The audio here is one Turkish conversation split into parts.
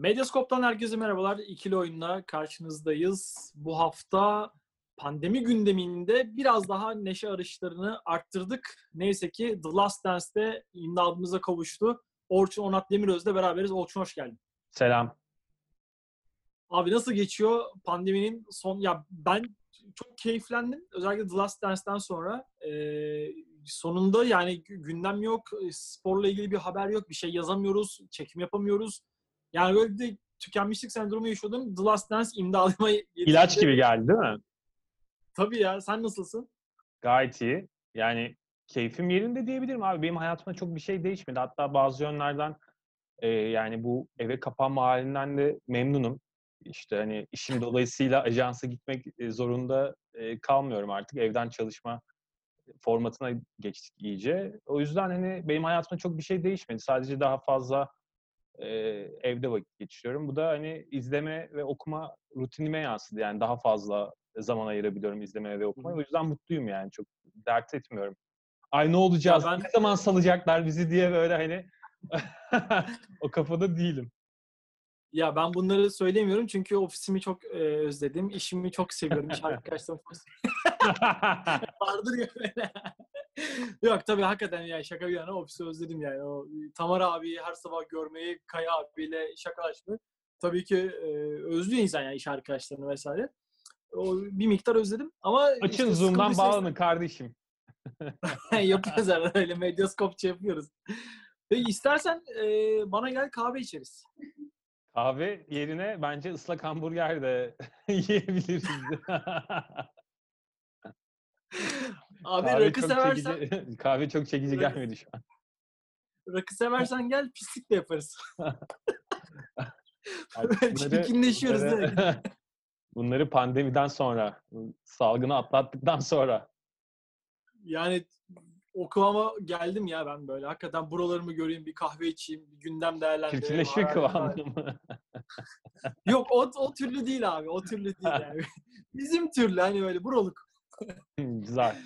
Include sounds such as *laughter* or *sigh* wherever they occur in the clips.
Medyascope'dan herkese merhabalar. İkili oyunla karşınızdayız. Bu hafta pandemi gündeminde biraz daha neşe arayışlarını arttırdık. Neyse ki The Last Dance'de imdadımıza kavuştu. Orçun Onat Demiröz'le beraberiz. Orçun hoş geldin. Selam. Abi nasıl geçiyor pandeminin son... Ya ben çok keyiflendim. Özellikle The Last Dance'den sonra. Ee, sonunda yani gündem yok. Sporla ilgili bir haber yok. Bir şey yazamıyoruz. Çekim yapamıyoruz. Yani böyle bir tükenmişlik sendromu yaşıyordum. The Last Dance imdadıma *laughs* İlaç gibi geldi değil mi? Tabii ya. Sen nasılsın? Gayet iyi. Yani keyfim yerinde diyebilirim abi. Benim hayatımda çok bir şey değişmedi. Hatta bazı yönlerden e, yani bu eve kapanma halinden de memnunum. İşte hani işim *laughs* dolayısıyla ajansa gitmek zorunda e, kalmıyorum artık. Evden çalışma formatına geçtik iyice. O yüzden hani benim hayatımda çok bir şey değişmedi. Sadece daha fazla e, evde vakit geçiriyorum. Bu da hani izleme ve okuma rutinime yansıdı. Yani daha fazla zaman ayırabiliyorum izlemeye ve okumaya. O yüzden mutluyum yani. Çok dert etmiyorum. Ay ne olacağız? Ben... Ne zaman salacaklar bizi diye böyle hani *laughs* o kafada değilim. Ya ben bunları söylemiyorum çünkü ofisimi çok e, özledim. İşimi çok seviyorum. İş arkadaşlarım çok Vardır ya böyle. *laughs* Yok tabii hakikaten ya şaka bir yana ofisi özledim yani. O Tamar abi her sabah görmeyi, Kaya abiyle şakalaşmayı tabii ki e, özlüyor insan yani iş arkadaşlarını vesaire. O bir miktar özledim ama Açın işte Zoom'dan bağlanın kardeşim. *laughs* yapıyoruz arada öyle medyaskopça yapıyoruz. Peki istersen e, bana gel kahve içeriz. Kahve yerine bence ıslak hamburger de *laughs* yiyebiliriz. Abi kahve rakı seversen... Çekici, *laughs* kahve çok çekici rakı... gelmedi şu an. Rakı seversen gel pislik de yaparız. *laughs* *laughs* Çirkinleşiyoruz bunları, bunları pandemiden sonra, salgını atlattıktan sonra. Yani o kıvama geldim ya ben böyle. Hakikaten buralarımı göreyim, bir kahve içeyim, bir gündem değerlendireyim. Çirkinleşme kıvamında mı? Yok o, o türlü değil abi. O türlü değil yani. Bizim türlü hani böyle buralık. Güzel.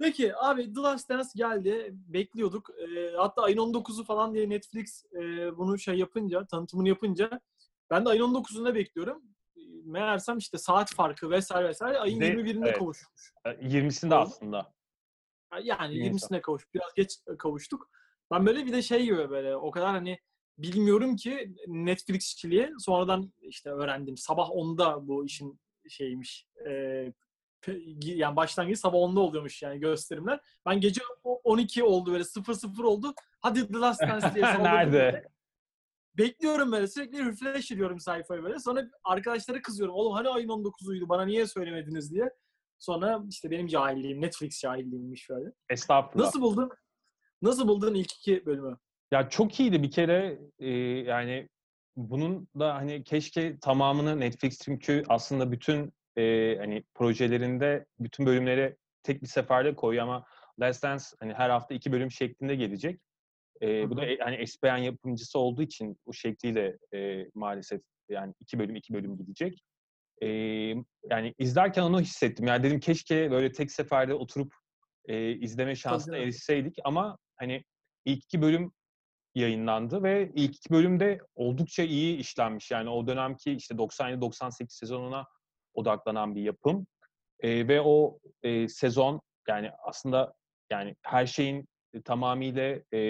Peki abi The Last Dance geldi. Bekliyorduk. E, hatta ayın 19'u falan diye Netflix e, bunu şey yapınca, tanıtımını yapınca ben de ayın 19'unda bekliyorum. Meğersem işte saat farkı vesaire vesaire ayın de, 21'inde evet. kavuşmuş. 20'sinde aslında. Yani 20'sine kavuştuk. Biraz geç kavuştuk. Ben böyle bir de şey gibi böyle o kadar hani bilmiyorum ki Netflixçiliği sonradan işte öğrendim. Sabah 10'da bu işin şeymiş. E, yani başlangıcı sabah 10'da oluyormuş yani gösterimler. Ben gece 12 oldu böyle 0-0 oldu. Hadi The Last Dance diye *laughs* Nerede? Böyle. Bekliyorum böyle sürekli refresh ediyorum sayfayı böyle. Sonra arkadaşlara kızıyorum. Oğlum hani ayın 19'uydu bana niye söylemediniz diye. Sonra işte benim cahilliğim, Netflix cahilliğimmiş şöyle. Estağfurullah. Nasıl buldun? Nasıl buldun ilk iki bölümü? Ya çok iyiydi bir kere e, yani bunun da hani keşke tamamını Netflix çünkü aslında bütün e, hani projelerinde bütün bölümleri tek bir seferde koyuyor ama Last Dance hani her hafta iki bölüm şeklinde gelecek. E, bu da hani ESPN yapımcısı olduğu için bu şekliyle e, maalesef yani iki bölüm iki bölüm gidecek e, yani izlerken onu hissettim. Yani dedim keşke böyle tek seferde oturup e, izleme şansına Tabii. erişseydik ama hani ilk iki bölüm yayınlandı ve ilk iki bölümde oldukça iyi işlenmiş. Yani o dönemki işte 97-98 sezonuna odaklanan bir yapım. E, ve o e, sezon yani aslında yani her şeyin tamamıyla e,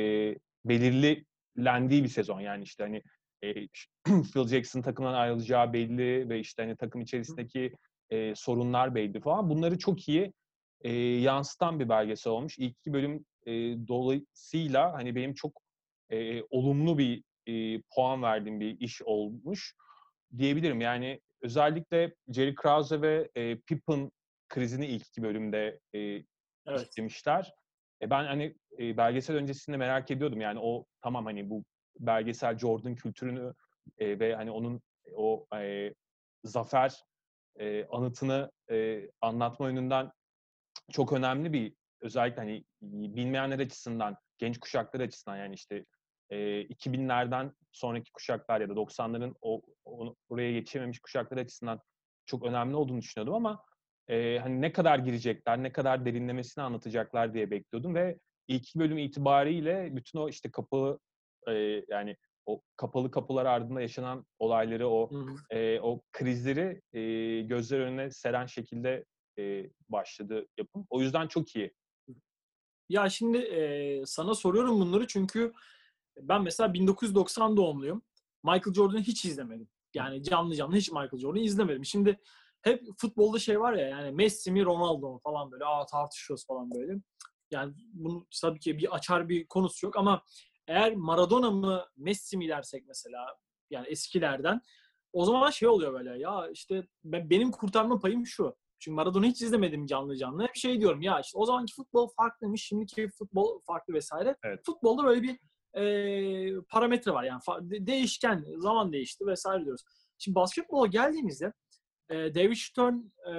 belirlendiği bir sezon. Yani işte hani e, *clears throat* Phil Jackson takımdan ayrılacağı belli ve işte hani takım içerisindeki e, sorunlar belli falan. Bunları çok iyi e, yansıtan bir belgesel olmuş. İlk iki bölüm e, dolayısıyla hani benim çok e, olumlu bir e, puan verdiğim bir iş olmuş diyebilirim. Yani özellikle Jerry Krause ve e, Pippen krizini ilk iki bölümde e, evet. işlemişler. E ben hani e, belgesel öncesinde merak ediyordum yani o tamam hani bu belgesel Jordan kültürünü e, ve hani onun o e, zafer e, anıtını e, anlatma yönünden çok önemli bir özellikle hani bilmeyenler açısından, genç kuşaklar açısından yani işte e, 2000'lerden sonraki kuşaklar ya da 90'ların o, o oraya geçememiş kuşaklar açısından çok önemli olduğunu düşünüyordum ama e, hani ne kadar girecekler, ne kadar derinlemesini anlatacaklar diye bekliyordum ve ilk bölüm itibariyle bütün o işte kapı e, yani o kapalı kapılar ardında yaşanan olayları, o hı. e, o krizleri e, gözler önüne seren şekilde e, başladı yapım. O yüzden çok iyi. Ya şimdi e, sana soruyorum bunları çünkü ben mesela 1990 doğumluyum. Michael Jordan'ı hiç izlemedim. Yani canlı canlı hiç Michael Jordan'ı izlemedim. Şimdi hep futbolda şey var ya yani Messi mi Ronaldo mu falan böyle aa tartışıyoruz falan böyle. Yani bunun tabii ki bir açar bir konusu yok ama eğer Maradona mı Messi mi dersek mesela yani eskilerden o zaman şey oluyor böyle ya işte ben, benim kurtarma payım şu. Çünkü Maradona hiç izlemedim canlı canlı. Hep şey diyorum ya işte o zamanki futbol farklıymış, şimdiki futbol farklı vesaire. Evet. Futbolda böyle bir e, parametre var yani değişken, zaman değişti vesaire diyoruz. Şimdi basketbola geldiğimizde e, David Stern e,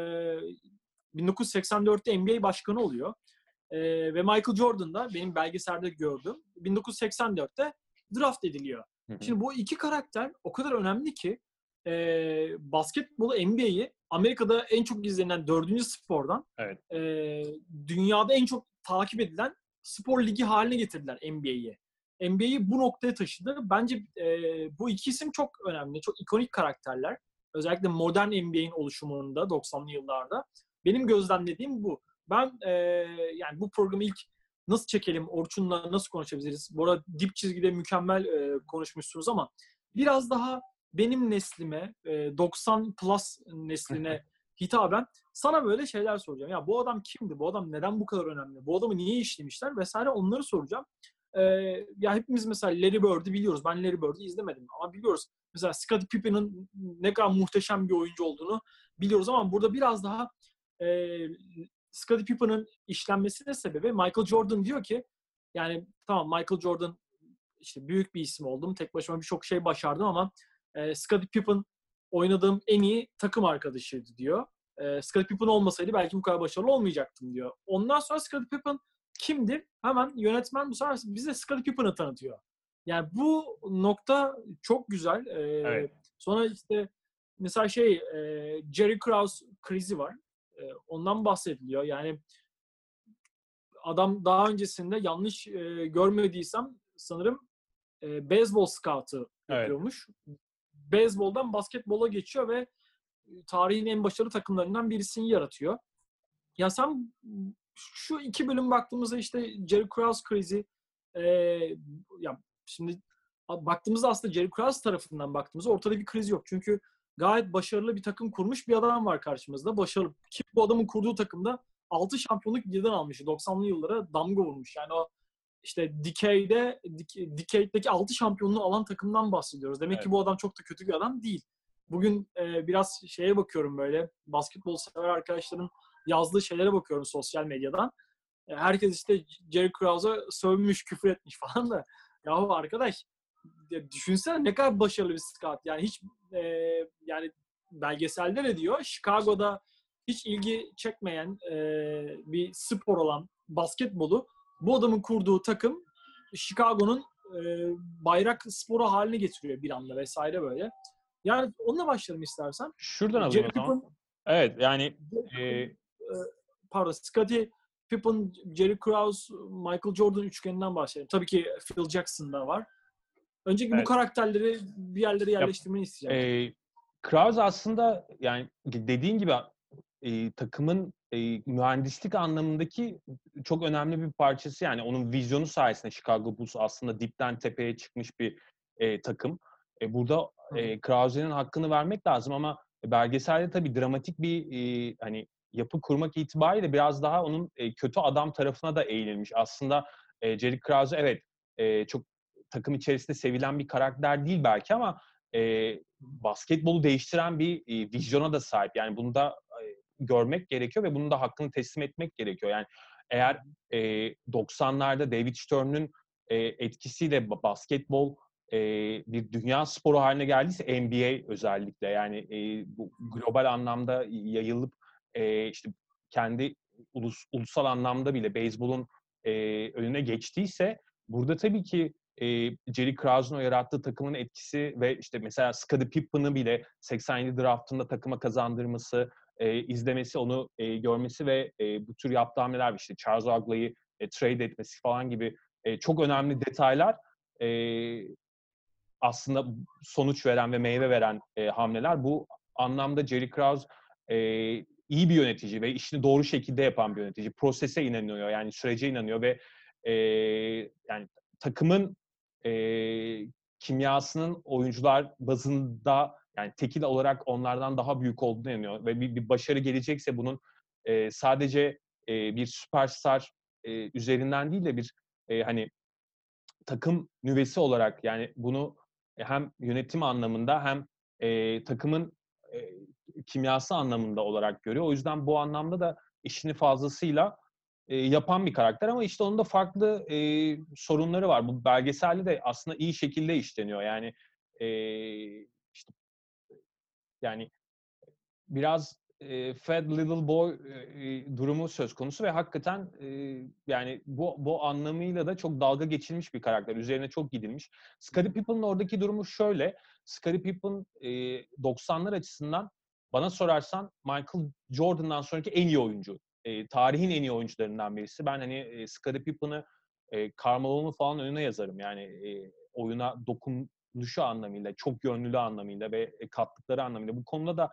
1984'te NBA başkanı oluyor. E, ve Michael Jordan da benim belgeselde gördüğüm 1984'te draft ediliyor. Hı hı. Şimdi bu iki karakter o kadar önemli ki e, basketbolu NBA'yi Amerika'da en çok izlenen dördüncü spordan Evet. e, dünyada en çok takip edilen spor ligi haline getirdiler NBA'yi. NBA'yi bu noktaya taşıdı. Bence e, bu iki isim çok önemli. Çok ikonik karakterler. Özellikle modern NBA'in oluşumunda 90'lı yıllarda. Benim gözlemlediğim bu. Ben e, yani bu programı ilk nasıl çekelim, Orçun'la nasıl konuşabiliriz? Bu arada dip çizgide mükemmel e, konuşmuşsunuz ama biraz daha benim neslime, e, 90 plus nesline *laughs* hitaben sana böyle şeyler soracağım. Ya bu adam kimdi? Bu adam neden bu kadar önemli? Bu adamı niye işlemişler? Vesaire onları soracağım. Ee, ya hepimiz mesela Larry Bird'ü biliyoruz. Ben Larry Bird'ü izlemedim ama biliyoruz. Mesela Scottie Pippen'ın ne kadar muhteşem bir oyuncu olduğunu biliyoruz ama burada biraz daha e, Scottie Pippen'ın işlenmesine sebebi Michael Jordan diyor ki yani tamam Michael Jordan işte büyük bir isim oldum. Tek başıma birçok şey başardım ama e, Scottie Pippen oynadığım en iyi takım arkadaşıydı diyor. E, Scottie Pippen olmasaydı belki bu kadar başarılı olmayacaktım diyor. Ondan sonra Scottie Pippen kimdi? Hemen yönetmen bu sefer bize Scottie Pippen'ı tanıtıyor. Yani bu nokta çok güzel. E, Evet. Sonra işte mesela şey e, Jerry Krause krizi var. E, ondan bahsediliyor. Yani adam daha öncesinde yanlış e, görmediysem sanırım e, beyzbol scout'ı Evet. yapıyormuş. Beyzboldan basketbola geçiyor ve tarihin en başarılı takımlarından birisini yaratıyor. Ya sen şu iki bölüm baktığımızda işte Jerry Krause krizi e, ya şimdi baktığımızda aslında Jerry Krause tarafından baktığımızda ortada bir kriz yok. Çünkü gayet başarılı bir takım kurmuş bir adam var karşımızda. Başarılı. Ki bu adamın kurduğu takımda 6 şampiyonluk birden almış. 90'lı yıllara damga vurmuş. Yani o işte Decay'de Decade'deki 6 şampiyonluğu alan takımdan bahsediyoruz. Demek ki Evet. bu adam çok da kötü bir adam değil. Bugün e, biraz şeye bakıyorum böyle basketbol sever arkadaşların yazdığı şeylere bakıyorum sosyal medyadan. E, herkes işte Jerry Krause'a sövmüş, küfür etmiş *laughs* falan da. Yahu arkadaş ya düşünsene ne kadar başarılı bir scout. Yani hiç e, yani belgeselde de diyor Chicago'da hiç ilgi çekmeyen e, bir spor olan basketbolu bu adamın kurduğu takım Chicago'nun e, bayrak sporu haline getiriyor bir anda vesaire böyle. Yani onunla başlayalım istersen. Şuradan alayım o zaman. Evet yani e, pardon Scottie Pippen, Jerry Krause, Michael Jordan üçgeninden bahsedelim. Tabii ki Phil Jackson da var. Önceki bu Evet. karakterleri bir yerlere yerleştirmeni isteyeceğim. e, Krause aslında yani dediğin gibi e, takımın e, mühendislik anlamındaki çok önemli bir parçası yani onun vizyonu sayesinde Chicago Bulls aslında dipten tepeye çıkmış bir e, takım. E, burada e, Krause'nin hakkını vermek lazım ama belgeselde tabii dramatik bir e, hani yapı kurmak itibariyle biraz daha onun e, kötü adam tarafına da eğilmiş. Aslında e, Jerry Krause evet e, çok takım içerisinde sevilen bir karakter değil belki ama e, basketbolu değiştiren bir e, vizyona da sahip. Yani bunu da e, görmek gerekiyor ve bunun da hakkını teslim etmek gerekiyor. Yani eğer e, 90'larda David Stern'ün e, etkisiyle ba- basketbol e, bir dünya sporu haline geldiyse NBA özellikle yani e, bu global anlamda yayılıp e, işte kendi ulus, ulusal anlamda bile beyzbolun e, önüne geçtiyse burada tabii ki e, Jerry Krause'un yarattığı takımın etkisi ve işte mesela Scottie Pippen'ı bile 87 draftında takıma kazandırması, e, izlemesi, onu e, görmesi ve e, bu tür yaptığı hamleler işte Charles Oakley'i e, trade etmesi falan gibi e, çok önemli detaylar e, aslında sonuç veren ve meyve veren e, hamleler. Bu anlamda Jerry Krause e, iyi bir yönetici ve işini doğru şekilde yapan bir yönetici. Prosese inanıyor yani sürece inanıyor ve e, yani takımın e, kimyasının oyuncular bazında yani tekil olarak onlardan daha büyük olduğunu inanıyor ve bir, bir başarı gelecekse bunun e, sadece e, bir süperstar e, üzerinden değil de bir e, hani takım nüvesi olarak yani bunu hem yönetim anlamında hem e, takımın e, kimyası anlamında olarak görüyor. O yüzden bu anlamda da işini fazlasıyla e, yapan bir karakter ama işte onun da farklı e, sorunları var. Bu belgeselde de aslında iyi şekilde işleniyor. Yani e, işte yani biraz e, Fed Little Boy e, durumu söz konusu ve hakikaten e, yani bu bu anlamıyla da çok dalga geçilmiş bir karakter. Üzerine çok gidilmiş. Scottie Pippen'ın oradaki durumu şöyle. Scottie Pippen e, 90'lar açısından bana sorarsan Michael Jordan'dan sonraki en iyi oyuncu. E, tarihin en iyi oyuncularından birisi. Ben hani e, Scottie Pippen'ı e, Carmelo'nu falan önüne yazarım. Yani e, oyuna dokunuşu anlamıyla, çok yönlülü anlamıyla ve kattıkları anlamıyla. Bu konuda da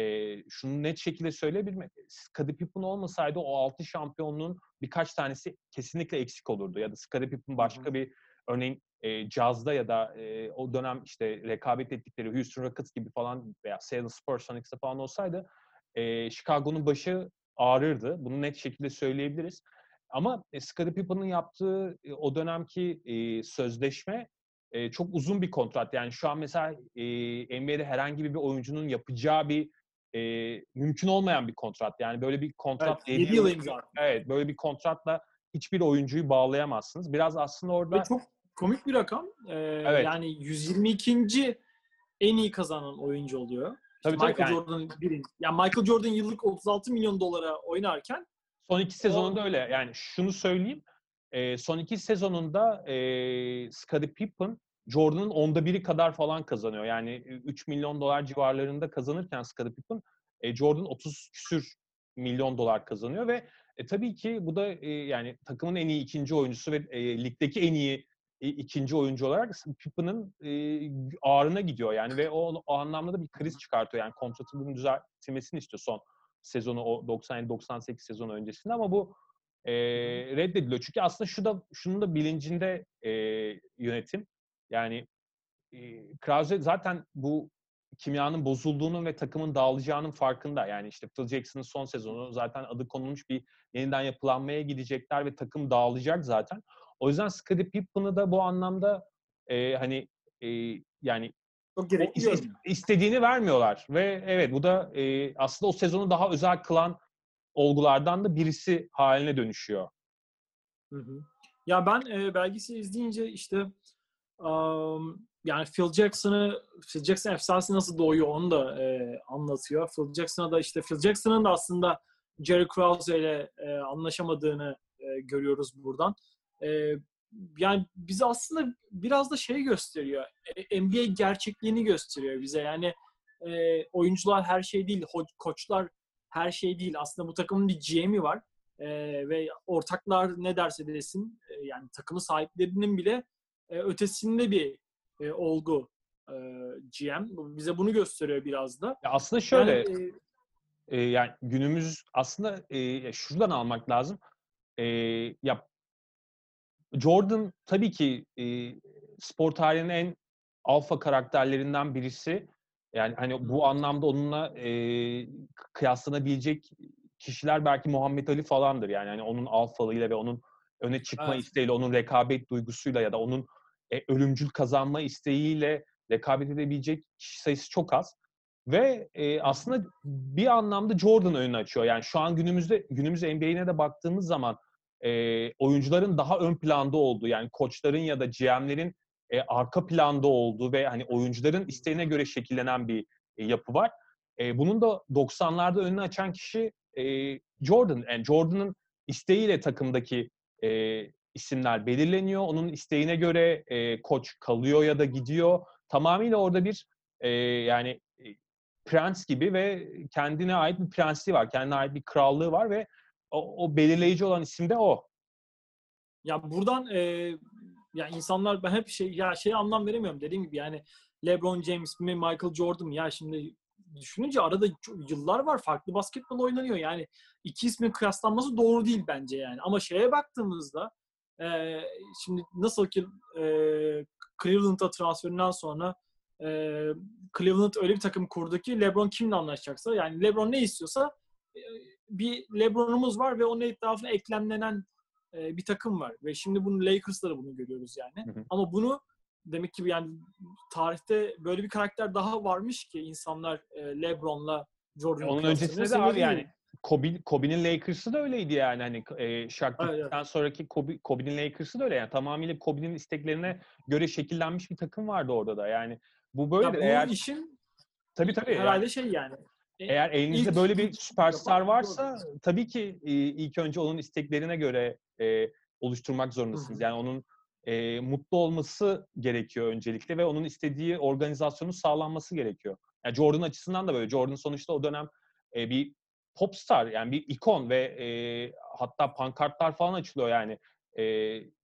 e, şunu net şekilde söyleyebilirim. Scottie Pippen olmasaydı o 6 şampiyonluğun birkaç tanesi kesinlikle eksik olurdu. Ya da Scottie Pippen başka Hı-hı. bir örneğin e, Jazz'da ya da e, o dönem işte rekabet ettikleri Houston Rockets gibi falan veya Seattle Supersonics'te falan olsaydı e, Chicago'nun başı ağrırdı. Bunu net şekilde söyleyebiliriz. Ama e, Scottie Pippen'ın yaptığı e, o dönemki e, sözleşme e, çok uzun bir kontrat. Yani şu an mesela e, NBA'de herhangi bir oyuncunun yapacağı bir e, mümkün olmayan bir kontrat. Yani böyle bir kontrat evet, 7 yıl imza. Evet, böyle bir kontratla hiçbir oyuncuyu bağlayamazsınız. Biraz aslında orada Ve çok komik bir rakam. Ee, evet. Yani 122. en iyi kazanan oyuncu oluyor. Tabii, Michael tabii, Jordan yani. birinci. Yani Michael Jordan yıllık 36 milyon dolara oynarken son iki sezonunda o... öyle. Yani şunu söyleyeyim. E, son iki sezonunda e, Scottie Pippen Jordan'ın onda biri kadar falan kazanıyor. Yani 3 milyon dolar civarlarında kazanırken Scottie Pippen, e, Jordan 30 küsür milyon dolar kazanıyor ve e, tabii ki bu da e, yani takımın en iyi ikinci oyuncusu ve e, ligdeki en iyi e, ikinci oyuncu olarak Pippen'ın e, ağrına gidiyor yani ve o, o anlamda da bir kriz çıkartıyor. Yani kontratının düzeltilmesini istiyor son sezonu o 97-98 sezonu öncesinde ama bu e, reddediliyor. Çünkü aslında şu da şunun da bilincinde e, yönetim. Yani e, Krause zaten bu kimyanın bozulduğunun ve takımın dağılacağının farkında. Yani işte Phil Jackson'ın son sezonu zaten adı konulmuş bir yeniden yapılanmaya gidecekler ve takım dağılacak zaten. O yüzden Scottie Pippen'ı da bu anlamda e, hani e, yani çok gerekli istediğini vermiyorlar ve evet bu da e, aslında o sezonu daha özel kılan olgulardan da birisi haline dönüşüyor. Hı hı. Ya ben e, belgeseli izleyince işte um, yani Phil Jackson'ı Phil Jackson efsanesi nasıl doğuyor onu da e, anlatıyor. Phil Jackson'a da işte Phil Jackson'ın da aslında Jerry Krause ile e, anlaşamadığını e, görüyoruz buradan. E, yani bize aslında biraz da şey gösteriyor. E, NBA gerçekliğini gösteriyor bize. Yani e, oyuncular her şey değil, koçlar her şey değil. Aslında bu takımın bir GM'i var. E, ve ortaklar ne derse desin e, yani takımı sahiplerinin bile e, ötesinde bir e, olgu e, GM. Bize bunu gösteriyor biraz da. Ya aslında şöyle yani, e, e, yani günümüz aslında e, şuradan almak lazım. E, ya Jordan tabii ki e, spor tarihinin en alfa karakterlerinden birisi. Yani hani bu anlamda onunla e, kıyaslanabilecek kişiler belki Muhammed Ali falandır. Yani hani onun alfalığıyla ve onun öne çıkma evet. isteğiyle, onun rekabet duygusuyla ya da onun e, ölümcül kazanma isteğiyle rekabet edebilecek kişi sayısı çok az. Ve e, aslında bir anlamda Jordan önünü açıyor. Yani şu an günümüzde günümüz NBA'ine de baktığımız zaman e, oyuncuların daha ön planda olduğu yani koçların ya da GM'lerin e, arka planda olduğu ve hani oyuncuların isteğine göre şekillenen bir e, yapı var. E, bunun da 90'larda önünü açan kişi e, Jordan. Yani Jordan'ın isteğiyle takımdaki e, isimler belirleniyor. Onun isteğine göre e, koç kalıyor ya da gidiyor. Tamamıyla orada bir e, yani prens gibi ve kendine ait bir prensliği var. Kendine ait bir krallığı var ve o, o belirleyici olan isim de o. Ya buradan e, ya insanlar ben hep şey ya şey anlam veremiyorum dediğim gibi yani LeBron James mi Michael Jordan ya şimdi düşününce arada yıllar var farklı basketbol oynanıyor. Yani iki ismin kıyaslanması doğru değil bence yani. Ama şeye baktığımızda e, şimdi nasıl ki e, Cleveland'a transferinden sonra e, Cleveland öyle bir takım kurdu ki LeBron kimle anlaşacaksa yani LeBron ne istiyorsa bir LeBron'umuz var ve onun etrafına eklemlenen e, bir takım var ve şimdi bunu Lakers'ta da bunu görüyoruz yani. Hı hı. Ama bunu demek ki yani tarihte böyle bir karakter daha varmış ki insanlar e, LeBron'la Jordan'ı Onun öncesinde de abi yani. Kobe, Kobe'nin Lakers'ı da öyleydi yani. Hani e, Shaq Evet, gittikten sonraki Kobe, Kobe'nin Lakers'ı da öyle yani. Tamamıyla Kobe'nin isteklerine göre şekillenmiş bir takım vardı orada da. Yani bu Ya böyle. bu eğer işin tabii tabii. yani herhalde şey yani. E, eğer elinizde ilk- böyle bir süperstar varsa tabii ki e, ilk önce onun isteklerine göre e, oluşturmak zorundasınız. Yani onun e, mutlu olması gerekiyor öncelikle ve onun istediği organizasyonun sağlanması gerekiyor. Yani Jordan açısından da böyle. Jordan sonuçta o dönem e, bir popstar yani bir ikon ve e, hatta pankartlar falan açılıyor yani e,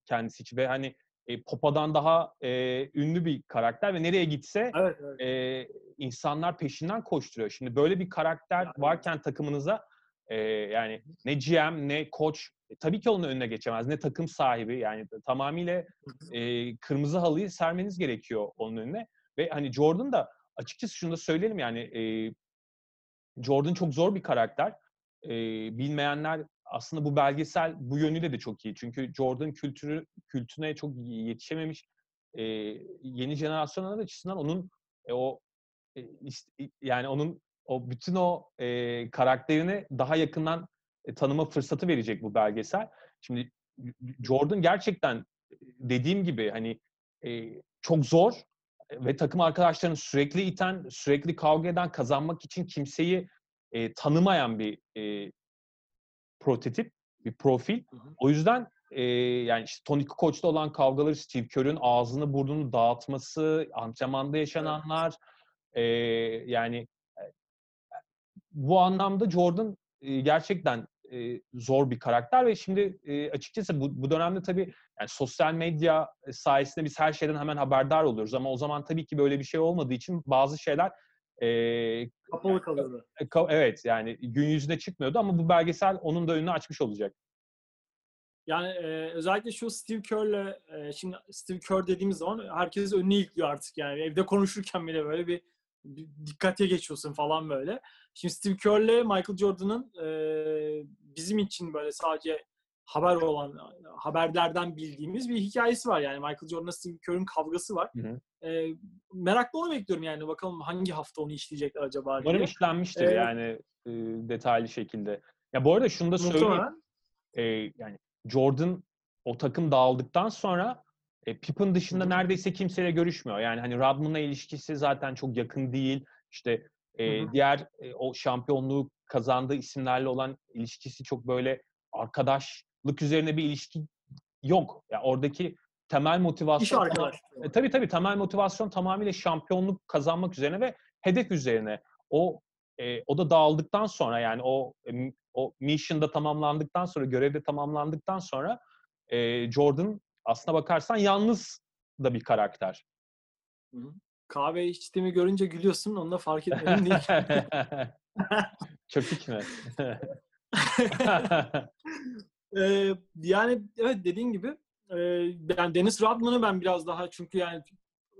kendisi için ve hani e, Popa'dan daha e, ünlü bir karakter ve nereye gitse Evet, evet. e, insanlar peşinden koşturuyor. Şimdi böyle bir karakter Yani- varken takımınıza e, yani ne GM ne koç e, tabii ki onun önüne geçemez. Ne takım sahibi yani tamamıyla *laughs* e, kırmızı halıyı sermeniz gerekiyor onun önüne. Ve hani Jordan da açıkçası şunu da söyleyelim yani e, Jordan çok zor bir karakter. E, bilmeyenler aslında bu belgesel bu yönüyle de çok iyi. Çünkü Jordan kültürü kültüne çok yetişememiş e, yeni jenerasyonlar açısından onun e, o e, yani onun o bütün o e, karakterini daha yakından e, tanıma fırsatı verecek bu belgesel. Şimdi Jordan gerçekten dediğim gibi hani e, çok zor ve takım arkadaşlarını sürekli iten, sürekli kavga eden, kazanmak için kimseyi e, tanımayan bir e, prototip, bir profil. Hı hı. O yüzden e, yani işte Tony Kukoç'ta olan kavgaları, Steve Kerr'ün ağzını burnunu dağıtması, antrenmanda yaşananlar e, yani e, bu anlamda Jordan e, gerçekten e, zor bir karakter ve şimdi e, açıkçası bu, bu dönemde tabii yani sosyal medya sayesinde biz her şeyden hemen haberdar oluyoruz ama o zaman tabii ki böyle bir şey olmadığı için bazı şeyler e, Kapalı kalıyordu. ka- evet yani gün yüzüne çıkmıyordu ama bu belgesel onun da önünü açmış olacak. Yani e, özellikle şu Steve Kerr'le e, şimdi Steve Kerr dediğimiz zaman herkes önüne ilgiliyor artık yani evde konuşurken bile böyle bir, bir dikkate geçiyorsun falan böyle. Şimdi Steve Kerr'le Michael Jordan'ın e, bizim için böyle sadece haber olan haberlerden bildiğimiz bir hikayesi var yani Michael Jordan'la Steve Kerr'ın kavgası var. Hı hı. E, merakla onu bekliyorum yani bakalım hangi hafta onu işleyecekler acaba Umarım diye. işlenmiştir Evet. yani e, detaylı şekilde. Ya bu arada şunu da söyleyeyim. E, yani Jordan o takım dağıldıktan sonra e, Pippen dışında neredeyse kimseyle görüşmüyor. Yani hani Rodman'la ilişkisi zaten çok yakın değil. İşte e, Hı hı. diğer e, o şampiyonluğu kazandığı isimlerle olan ilişkisi çok böyle arkadaşlık üzerine bir ilişki yok. Ya oradaki temel İş motivasyon arkadaş. e, tabii tabii temel motivasyon tamamıyla şampiyonluk kazanmak üzerine ve hedef üzerine. O e, o da dağıldıktan sonra yani o e, o mission'da tamamlandıktan sonra, görevde tamamlandıktan sonra e, Jordan aslına bakarsan yalnız da bir karakter. Hı hı. Kahve içtiğimi görünce gülüyorsun. Onu da fark etmedim değil. *laughs* Köpük mü? *laughs* *laughs* Ee, yani evet dediğin gibi e, yani Dennis Rodman'ı ben biraz daha çünkü yani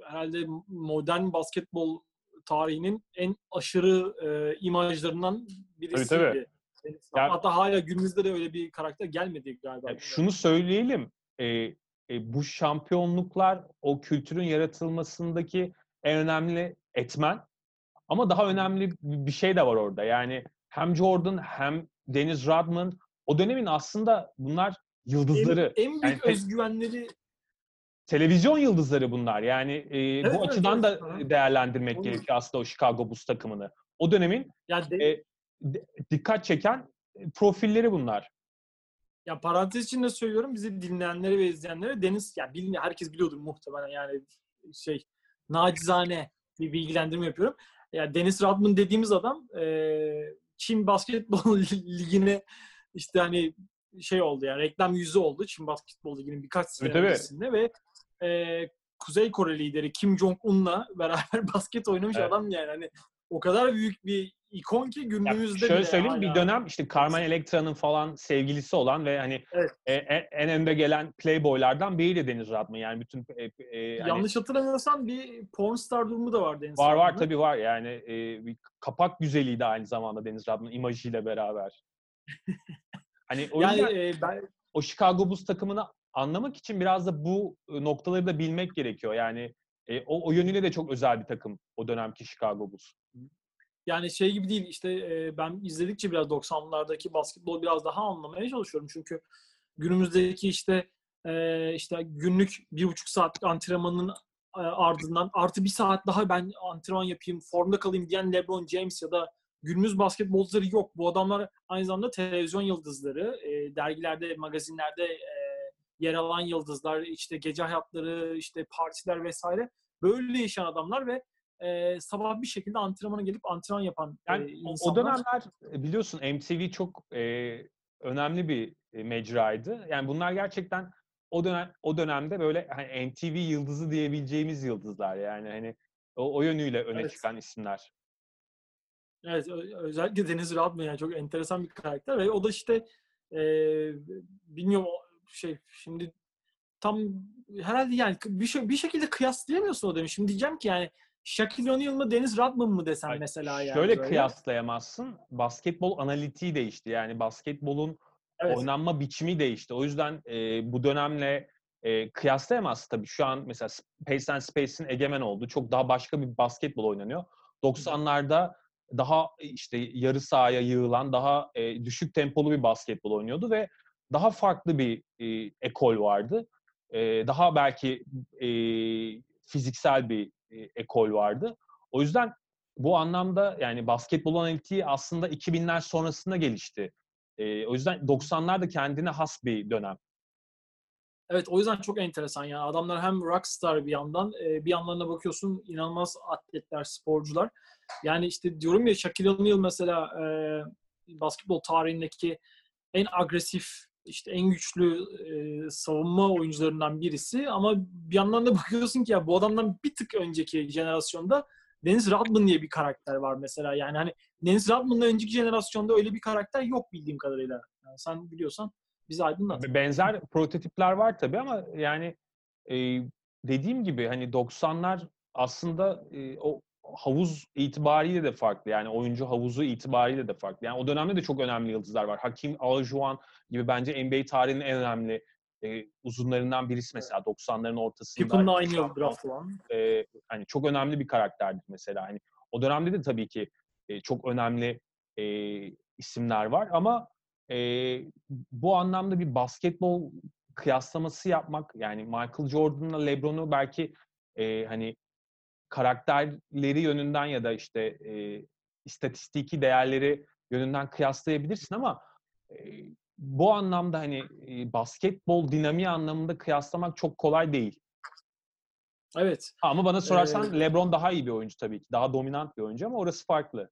herhalde modern basketbol tarihinin en aşırı e, imajlarından birisiydi. tabii. Dennis Ya- Rodman. Hatta hala günümüzde de öyle bir karakter gelmedi galiba. Ya şunu söyleyelim. e, e, bu şampiyonluklar o kültürün yaratılmasındaki en önemli etmen. Ama daha önemli bir şey de var orada. Yani hem Jordan hem Dennis Rodman o dönemin aslında bunlar yıldızları. en, en büyük Yani özgüvenleri televizyon yıldızları bunlar. Yani e, Evet, bu evet, açıdan evet. da değerlendirmek Olur. gerekiyor aslında o Chicago Bulls takımını. O dönemin yani de- e, dikkat çeken profilleri bunlar. Ya parantez içinde söylüyorum bizi dinleyenlere ve izleyenlere Deniz ya bilmiyor herkes biliyordur muhtemelen yani şey nacizane bir bilgilendirme yapıyorum. Ya Deniz Rodman dediğimiz adam e, Çin Basketbol *laughs* Ligi'ne işte hani şey oldu yani reklam yüzü oldu Çin Basketbol Ligi'nin birkaç sene tabii. öncesinde ve e, Kuzey Kore lideri Kim Jong-un'la *laughs* beraber basket oynamış Evet. adam yani. Hani o kadar büyük bir ikon ki Ya günümüzde şöyle bile söyleyeyim bir hala- dönem işte Carmen Electra'nın falan sevgilisi olan ve hani Evet. e- e- en önde gelen playboylardan biriydi Deniz Radman. Yani bütün e, e, hani- Yanlış hatırlamıyorsam bir pornstar durumu da var Deniz Var var Radman'ın. tabii var yani e, bir kapak güzeliydi aynı zamanda Deniz Radman imajıyla beraber. *laughs* hani o Yani yüzden e, ben o Chicago Bulls takımını anlamak için biraz da bu e, noktaları da bilmek gerekiyor. Yani e, o, o yönüyle de çok özel bir takım o dönemki Chicago Bulls. yani şey gibi değil işte e, ben izledikçe biraz 90'lardaki basketbol biraz daha anlamaya çalışıyorum çünkü günümüzdeki işte e, işte günlük bir buçuk saatlik antrenmanın e, ardından artı bir saat daha ben antrenman yapayım formda kalayım diyen LeBron James ya da günümüz basketbolcuları yok. Bu adamlar aynı zamanda televizyon yıldızları, e, dergilerde, magazinlerde e, yer alan yıldızlar, işte gece hayatları, işte partiler vesaire böyle yaşayan adamlar ve e, sabah bir şekilde antrenmana gelip antrenman yapan e, Yani o- o insanlar. dönemler e, biliyorsun MTV çok e, önemli bir e, mecraydı. Yani bunlar gerçekten o dönem o dönemde böyle hani MTV yıldızı diyebileceğimiz yıldızlar yani hani o, o yönüyle öne Evet. çıkan isimler. Evet, özellikle Deniz Radman yani çok enteresan bir karakter ve o da işte e, bilmiyorum şey şimdi tam herhalde yani bir, şey, bir şekilde kıyaslayamıyorsun o demiş. Şimdi diyeceğim ki yani Shaquille O'Neal mı Deniz Radman mı desem Ay, mesela yani. Şöyle böyle. kıyaslayamazsın. Basketbol analitiği değişti. Yani basketbolun Evet. oynanma biçimi değişti. O yüzden e, bu dönemle e, kıyaslayamazsın tabii. Şu an mesela Pace and Space'in egemen olduğu çok daha başka bir basketbol oynanıyor. 90'larda daha işte yarı sahaya yığılan, daha e, düşük tempolu bir basketbol oynuyordu ve daha farklı bir e, ekol vardı. E, daha belki e, fiziksel bir e, ekol vardı. O yüzden bu anlamda yani basketbol analitiği aslında 2000'ler sonrasında gelişti. E, o yüzden 90'lar da kendine has bir dönem. Evet o yüzden çok enteresan yani adamlar hem rockstar bir yandan e, bir yanlarına bakıyorsun inanılmaz atletler, sporcular. Yani işte diyorum ya Shaquille O'Neal mesela e, basketbol tarihindeki en agresif işte en güçlü e, savunma oyuncularından birisi ama bir yandan da *laughs* bakıyorsun ki ya bu adamdan bir tık önceki jenerasyonda Dennis Rodman diye bir karakter var mesela. Yani hani Dennis Rodman'dan önceki jenerasyonda öyle bir karakter yok bildiğim kadarıyla. Yani sen biliyorsan bizi aydınlat. Benzer prototipler var tabii ama yani e, dediğim gibi hani 90'lar aslında e, o havuz itibariyle de farklı. Yani oyuncu havuzu itibariyle de farklı. Yani o dönemde de çok önemli yıldızlar var. Hakim Olajuwon gibi bence NBA tarihinin en önemli e, uzunlarından birisi mesela 90'ların ortasında. Pippen'la aynı yıl draft olan. e, hani çok önemli bir karakterdir mesela. Hani o dönemde de tabii ki e, çok önemli e, isimler var ama e, bu anlamda bir basketbol kıyaslaması yapmak yani Michael Jordan'la LeBron'u belki e, hani karakterleri yönünden ya da işte e, istatistiki değerleri yönünden kıyaslayabilirsin ama e, bu anlamda hani e, basketbol dinamiği anlamında kıyaslamak çok kolay değil. Evet. Ama bana sorarsan Ee, LeBron daha iyi bir oyuncu tabii ki. Daha dominant bir oyuncu ama orası farklı.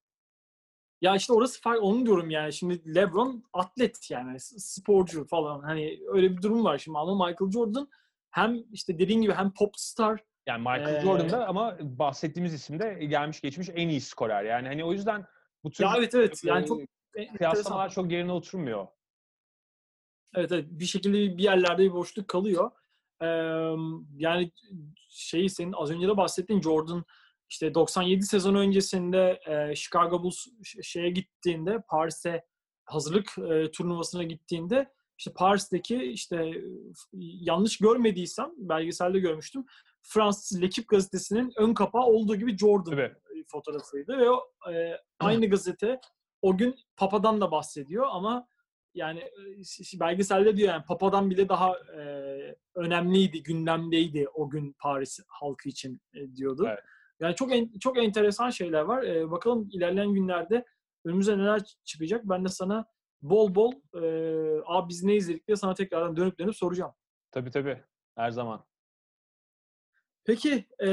Ya işte orası fark onu diyorum yani. Şimdi LeBron atlet yani sporcu falan. Hani öyle bir durum var şimdi ama Michael Jordan hem işte dediğin gibi hem pop star Yani Michael Ee, Jordan da ama bahsettiğimiz isim de gelmiş geçmiş en iyi skorer. Yani hani o yüzden bu tür ya evet evet yani e, çok enteresan. kıyaslamalar çok yerine oturmuyor. Evet, evet bir şekilde bir yerlerde bir boşluk kalıyor. Ee, yani şeyi senin az önce de bahsettiğin Jordan işte 97 sezon öncesinde e, Chicago Bulls şeye gittiğinde Paris'e hazırlık e, turnuvasına gittiğinde işte Paris'teki işte yanlış görmediysem belgeselde görmüştüm. Fransız L'Equipe gazetesinin ön kapağı olduğu gibi Jordan Tabii. fotoğrafıydı ve o e, aynı gazete o gün Papa'dan da bahsediyor ama yani belgeselde diyor yani Papa'dan bile daha e, önemliydi, gündemdeydi o gün Paris halkı için e, diyordu. Evet. Yani çok en, çok enteresan şeyler var. E, bakalım ilerleyen günlerde önümüze neler çıkacak. Ben de sana bol bol e, abi biz ne izledik diye sana tekrardan dönüp dönüp soracağım. Tabii tabii. Her zaman. Peki e,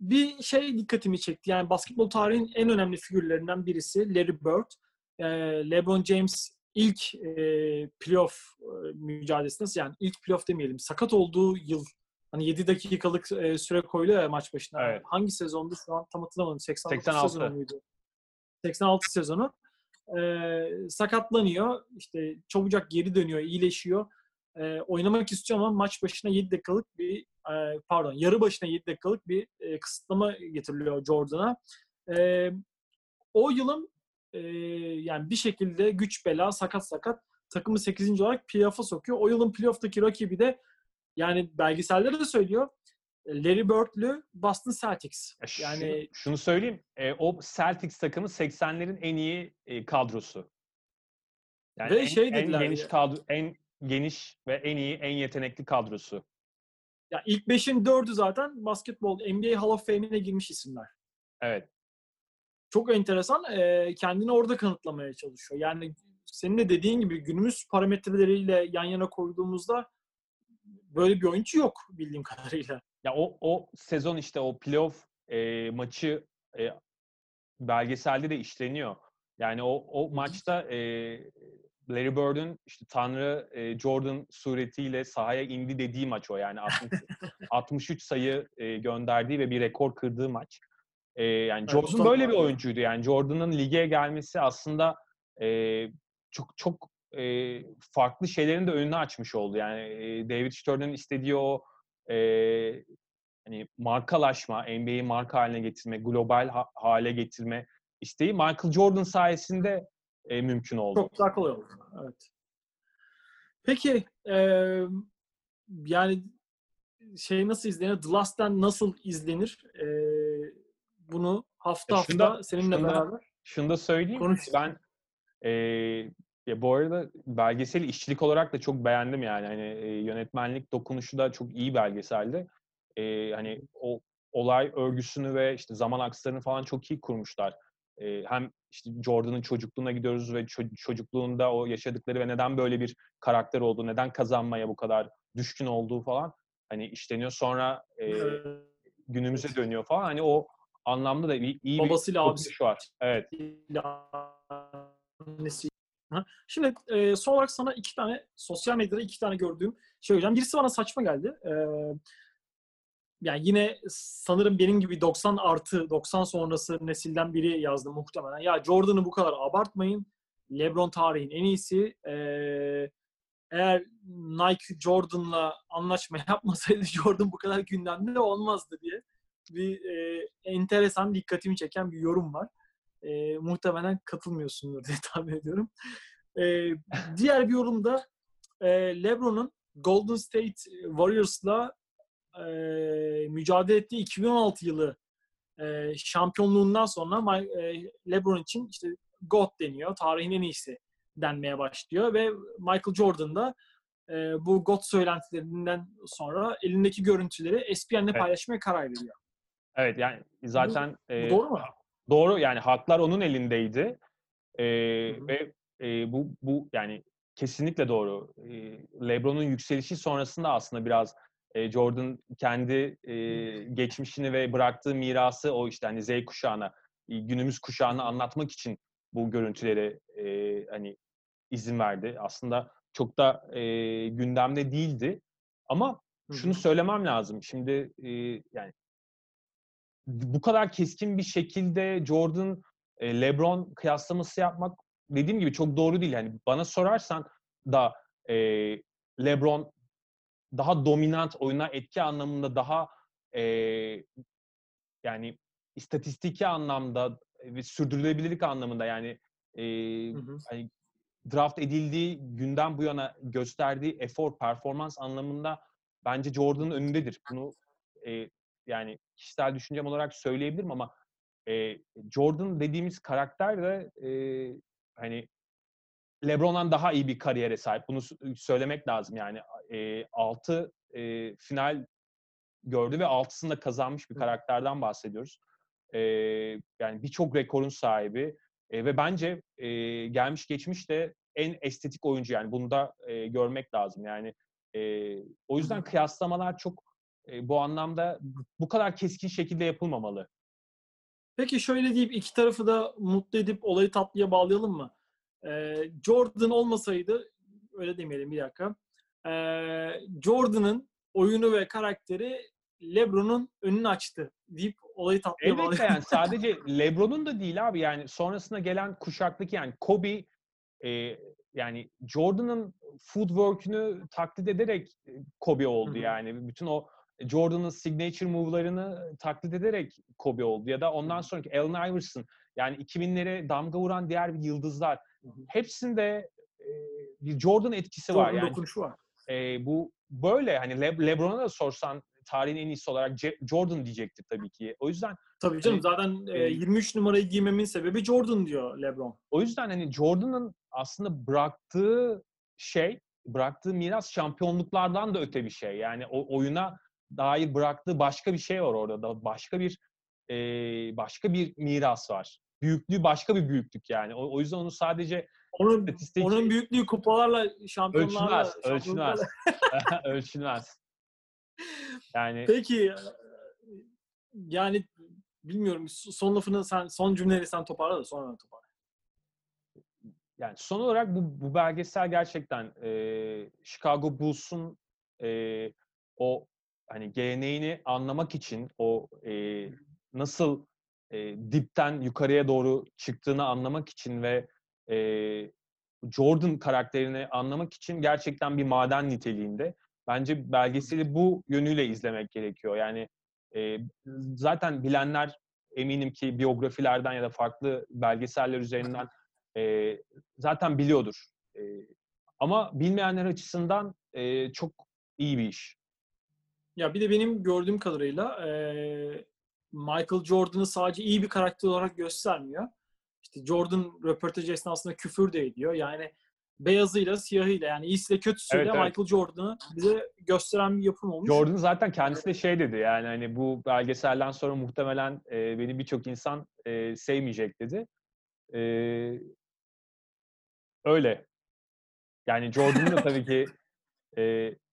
bir şey dikkatimi çekti. Yani basketbol tarihinin en önemli figürlerinden birisi Larry Bird. E, LeBron James ilk e, playoff e, mücadelesinde yani ilk playoff demeyelim sakat olduğu yıl Hani 7 dakikalık e, süre koyuluyor ya maç başına. Evet. Hangi sezondu şu an tam hatırlamadım. 89 86. sezonu muydu? 86 sezonu. E, sakatlanıyor. İşte çabucak geri dönüyor, iyileşiyor. E, oynamak istiyor ama maç başına 7 dakikalık bir e, pardon yarı başına 7 dakikalık bir e, kısıtlama getiriliyor Jordan'a. E, o yılın e, yani bir şekilde güç bela sakat sakat takımı 8. olarak playoff'a sokuyor. O yılın playoff'taki rakibi de yani belgesellerde de söylüyor. Larry Bird'lü Boston Celtics. Ya şu- Yani şunu söyleyeyim. e, o Celtics takımı 80'lerin en iyi e, kadrosu. Yani Ve en, şey en dediler geniş ya- kadro, en geniş ve en iyi, en yetenekli kadrosu. ya ilk 5'in 4'ü zaten basketbol NBA Hall of Fame'ine girmiş isimler. Evet. Çok enteresan. e, kendini orada kanıtlamaya çalışıyor. Yani senin de dediğin gibi günümüz parametreleriyle yan yana koyduğumuzda böyle bir oyuncu yok bildiğim kadarıyla. Ya o o sezon işte o playoff e, maçı e, belgeselde de işleniyor. Yani o o maçta e, Larry Bird'ün işte Tanrı e, Jordan suretiyle sahaya indi dediği maç o yani 60, 63 *laughs* sayı e, gönderdiği ve bir rekor kırdığı maç. E, yani Jordan böyle bir oyuncuydu. Yani Jordan'ın lige gelmesi aslında e, çok çok e, farklı şeylerin de önünü açmış oldu. Yani e, David Stern'ın istediği o e, hani markalaşma, NBA'yi marka haline getirme, global ha- hale getirme isteği Michael Jordan sayesinde e, mümkün oldu. Çok daha kolay oldu. Evet. Peki eee, yani şey nasıl izlenir? The Last'tan nasıl izlenir? Eee, bunu hafta E, şunu da- hafta seninle şunu da- beraber Şunu da söyleyeyim. Konuş. Ben e, ya bu arada belgeseli işçilik olarak da çok beğendim yani. Hani e, yönetmenlik dokunuşu da çok iyi belgeseldi. E, hani o olay örgüsünü ve işte zaman akslarını falan çok iyi kurmuşlar. E, hem işte Jordan'ın çocukluğuna gidiyoruz ve ço- çocukluğunda o yaşadıkları ve neden böyle bir karakter olduğu, neden kazanmaya bu kadar düşkün olduğu falan hani işleniyor. Sonra e, günümüze dönüyor falan. Hani o anlamda da iyi, iyi Babasıyla bir abisi- var. Evet. annesi. Şimdi e, son olarak sana iki tane sosyal medyada iki tane gördüğüm şey söyleyeceğim. Birisi bana saçma geldi. E, yani yine sanırım benim gibi 90 artı 90 sonrası nesilden biri yazdı muhtemelen. Ya Jordan'ı bu kadar abartmayın. LeBron tarihin en iyisi. E, eğer Nike Jordan'la anlaşma *laughs* yapmasaydı Jordan bu kadar gündemde olmazdı diye bir e, enteresan dikkatimi çeken bir yorum var. E, muhtemelen katılmıyorsundur diye *laughs* tahmin ediyorum. E, diğer bir yorumda e, LeBron'un Golden State Warriors'la e, mücadele ettiği 2016 yılı e, şampiyonluğundan sonra e, LeBron için işte GOAT deniyor. Tarihin en iyisi denmeye başlıyor ve Michael Jordan da e, bu GOAT söylentilerinden sonra elindeki görüntüleri ESPN'le Evet. paylaşmaya karar veriyor. Evet yani zaten Bu e, doğru mu? Doğru yani haklar onun elindeydi. E, ve e, bu bu yani kesinlikle doğru. E, LeBron'un yükselişi sonrasında aslında biraz e, Jordan kendi e, geçmişini ve bıraktığı mirası o işte hani Z kuşağına, günümüz kuşağına anlatmak için bu görüntüleri e, hani izin verdi. Aslında çok da e, gündemde değildi. Ama şunu söylemem lazım. Şimdi e, yani bu kadar keskin bir şekilde Jordan e, LeBron kıyaslaması yapmak dediğim gibi çok doğru değil. Yani bana sorarsan da e, LeBron daha dominant oyuna etki anlamında daha e, yani istatistiki anlamda ve sürdürülebilirlik anlamında yani e, Hı hı. hani draft edildiği günden bu yana gösterdiği efor, performans anlamında bence Jordan'ın önündedir. Bunu e, yani kişisel düşüncem olarak söyleyebilirim ama e, Jordan dediğimiz karakter de e, hani LeBron'dan daha iyi bir kariyere sahip. Bunu söylemek lazım yani. E, 6 e, final gördü ve altısını da kazanmış bir karakterden bahsediyoruz. E, yani birçok rekorun sahibi e, ve bence e, gelmiş geçmiş de en estetik oyuncu yani bunu da e, görmek lazım. Yani e, o yüzden kıyaslamalar çok e, bu anlamda bu kadar keskin şekilde yapılmamalı. Peki şöyle deyip iki tarafı da mutlu edip olayı tatlıya bağlayalım mı? Ee, Jordan olmasaydı, öyle demeyelim bir dakika. Ee, Jordan'ın oyunu ve karakteri LeBron'un önünü açtı deyip olayı tatlıya Elbette bağlıyor. yani *laughs* sadece LeBron'un da değil abi yani sonrasında gelen kuşaktaki yani Kobe e, yani Jordan'ın footwork'ünü taklit ederek Kobe oldu Hı hı. yani. Bütün o Jordan'ın signature move'larını taklit ederek Kobe oldu. Ya da ondan sonraki Allen Iverson yani 2000'lere damga vuran diğer yıldızlar. Hepsinde e, bir Jordan etkisi var. Jordan Yani dokunuşu var. e, bu böyle hani Le- LeBron'a da sorsan tarihin en iyisi olarak Ce- Jordan diyecektir tabii ki. O yüzden Tabii canım Hani, zaten e, e, 23 numarayı giymemin sebebi Jordan diyor LeBron. O yüzden hani Jordan'ın aslında bıraktığı şey, bıraktığı miras şampiyonluklardan da öte bir şey. Yani o oyuna dair bıraktığı başka bir şey var orada da. Başka bir e, başka bir miras var. Büyüklüğü başka bir büyüklük yani. O, o yüzden onu sadece Onun statistik onun büyüklüğü kupalarla, şampiyonlarla, ölçülmez, ölçülmez. şampiyonluklarla- *laughs* ölçülmez. Yani Peki yani bilmiyorum son lafını sen son cümleleri sen toparla da sonra toparla. yani son olarak bu, bu belgesel gerçekten e, Chicago Bulls'un e, o hani geleneğini anlamak için o e, nasıl e, dipten yukarıya doğru çıktığını anlamak için ve e, Jordan karakterini anlamak için gerçekten bir maden niteliğinde. Bence belgeseli bu yönüyle izlemek gerekiyor. Yani e, zaten bilenler eminim ki biyografilerden ya da farklı belgeseller üzerinden *laughs* e, zaten biliyordur. E, ama bilmeyenler açısından e, çok iyi bir iş. Ya bir de benim gördüğüm kadarıyla e, Michael Jordan'ı sadece iyi bir karakter olarak göstermiyor. İşte Jordan röportaj esnasında küfür de ediyor. Yani beyazıyla siyahıyla yani iyisiyle kötüsüyle Evet, evet. Michael Jordan'ı bize gösteren bir yapım olmuş. Jordan zaten kendisi de şey dedi yani hani bu belgeselden sonra muhtemelen e, beni birçok insan e, sevmeyecek dedi. E, öyle. Yani Jordan'ın da tabii ki e,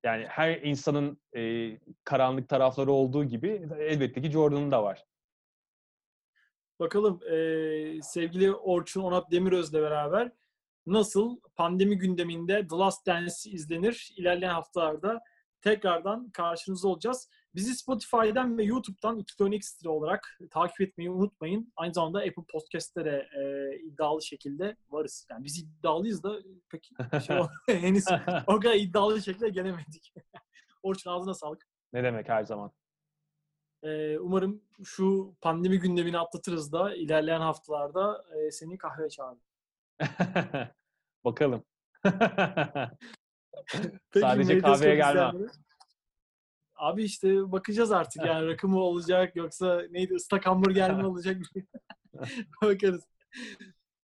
yani her insanın e, karanlık tarafları olduğu gibi elbette ki Jordan'ın da var. Bakalım e, sevgili Orçun Onat Demiröz'le beraber nasıl pandemi gündeminde The Last Dance izlenir ilerleyen haftalarda tekrardan karşınızda olacağız. Bizi Spotify'dan ve YouTube'dan 2 Ekstra olarak takip etmeyi unutmayın. Aynı zamanda Apple Podcast'te de e, iddialı şekilde varız. Yani biz iddialıyız da pek şey, *laughs* henüz *laughs* o kadar iddialı şekilde gelemedik. *laughs* Orçun ağzına sağlık. ne demek her zaman. Ee, umarım şu pandemi gündemini atlatırız da ilerleyen haftalarda e, seni kahve çağırırım. Bakalım. Peki, Sadece kahveye gelmem. Abi işte bakacağız artık yani *laughs* rakı mı olacak yoksa neydi ıslak hamburger mi *laughs* olacak *laughs* bakarız.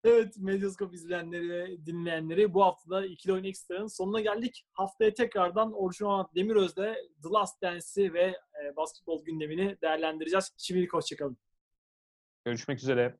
Evet Medyascope izleyenleri dinleyenleri bu haftada ikili oyun ekstranın sonuna geldik. Haftaya tekrardan Orçun Onat Demiröz'le The Last Dance'i ve e, basketbol gündemini değerlendireceğiz. Şimdilik hoşçakalın. Görüşmek üzere.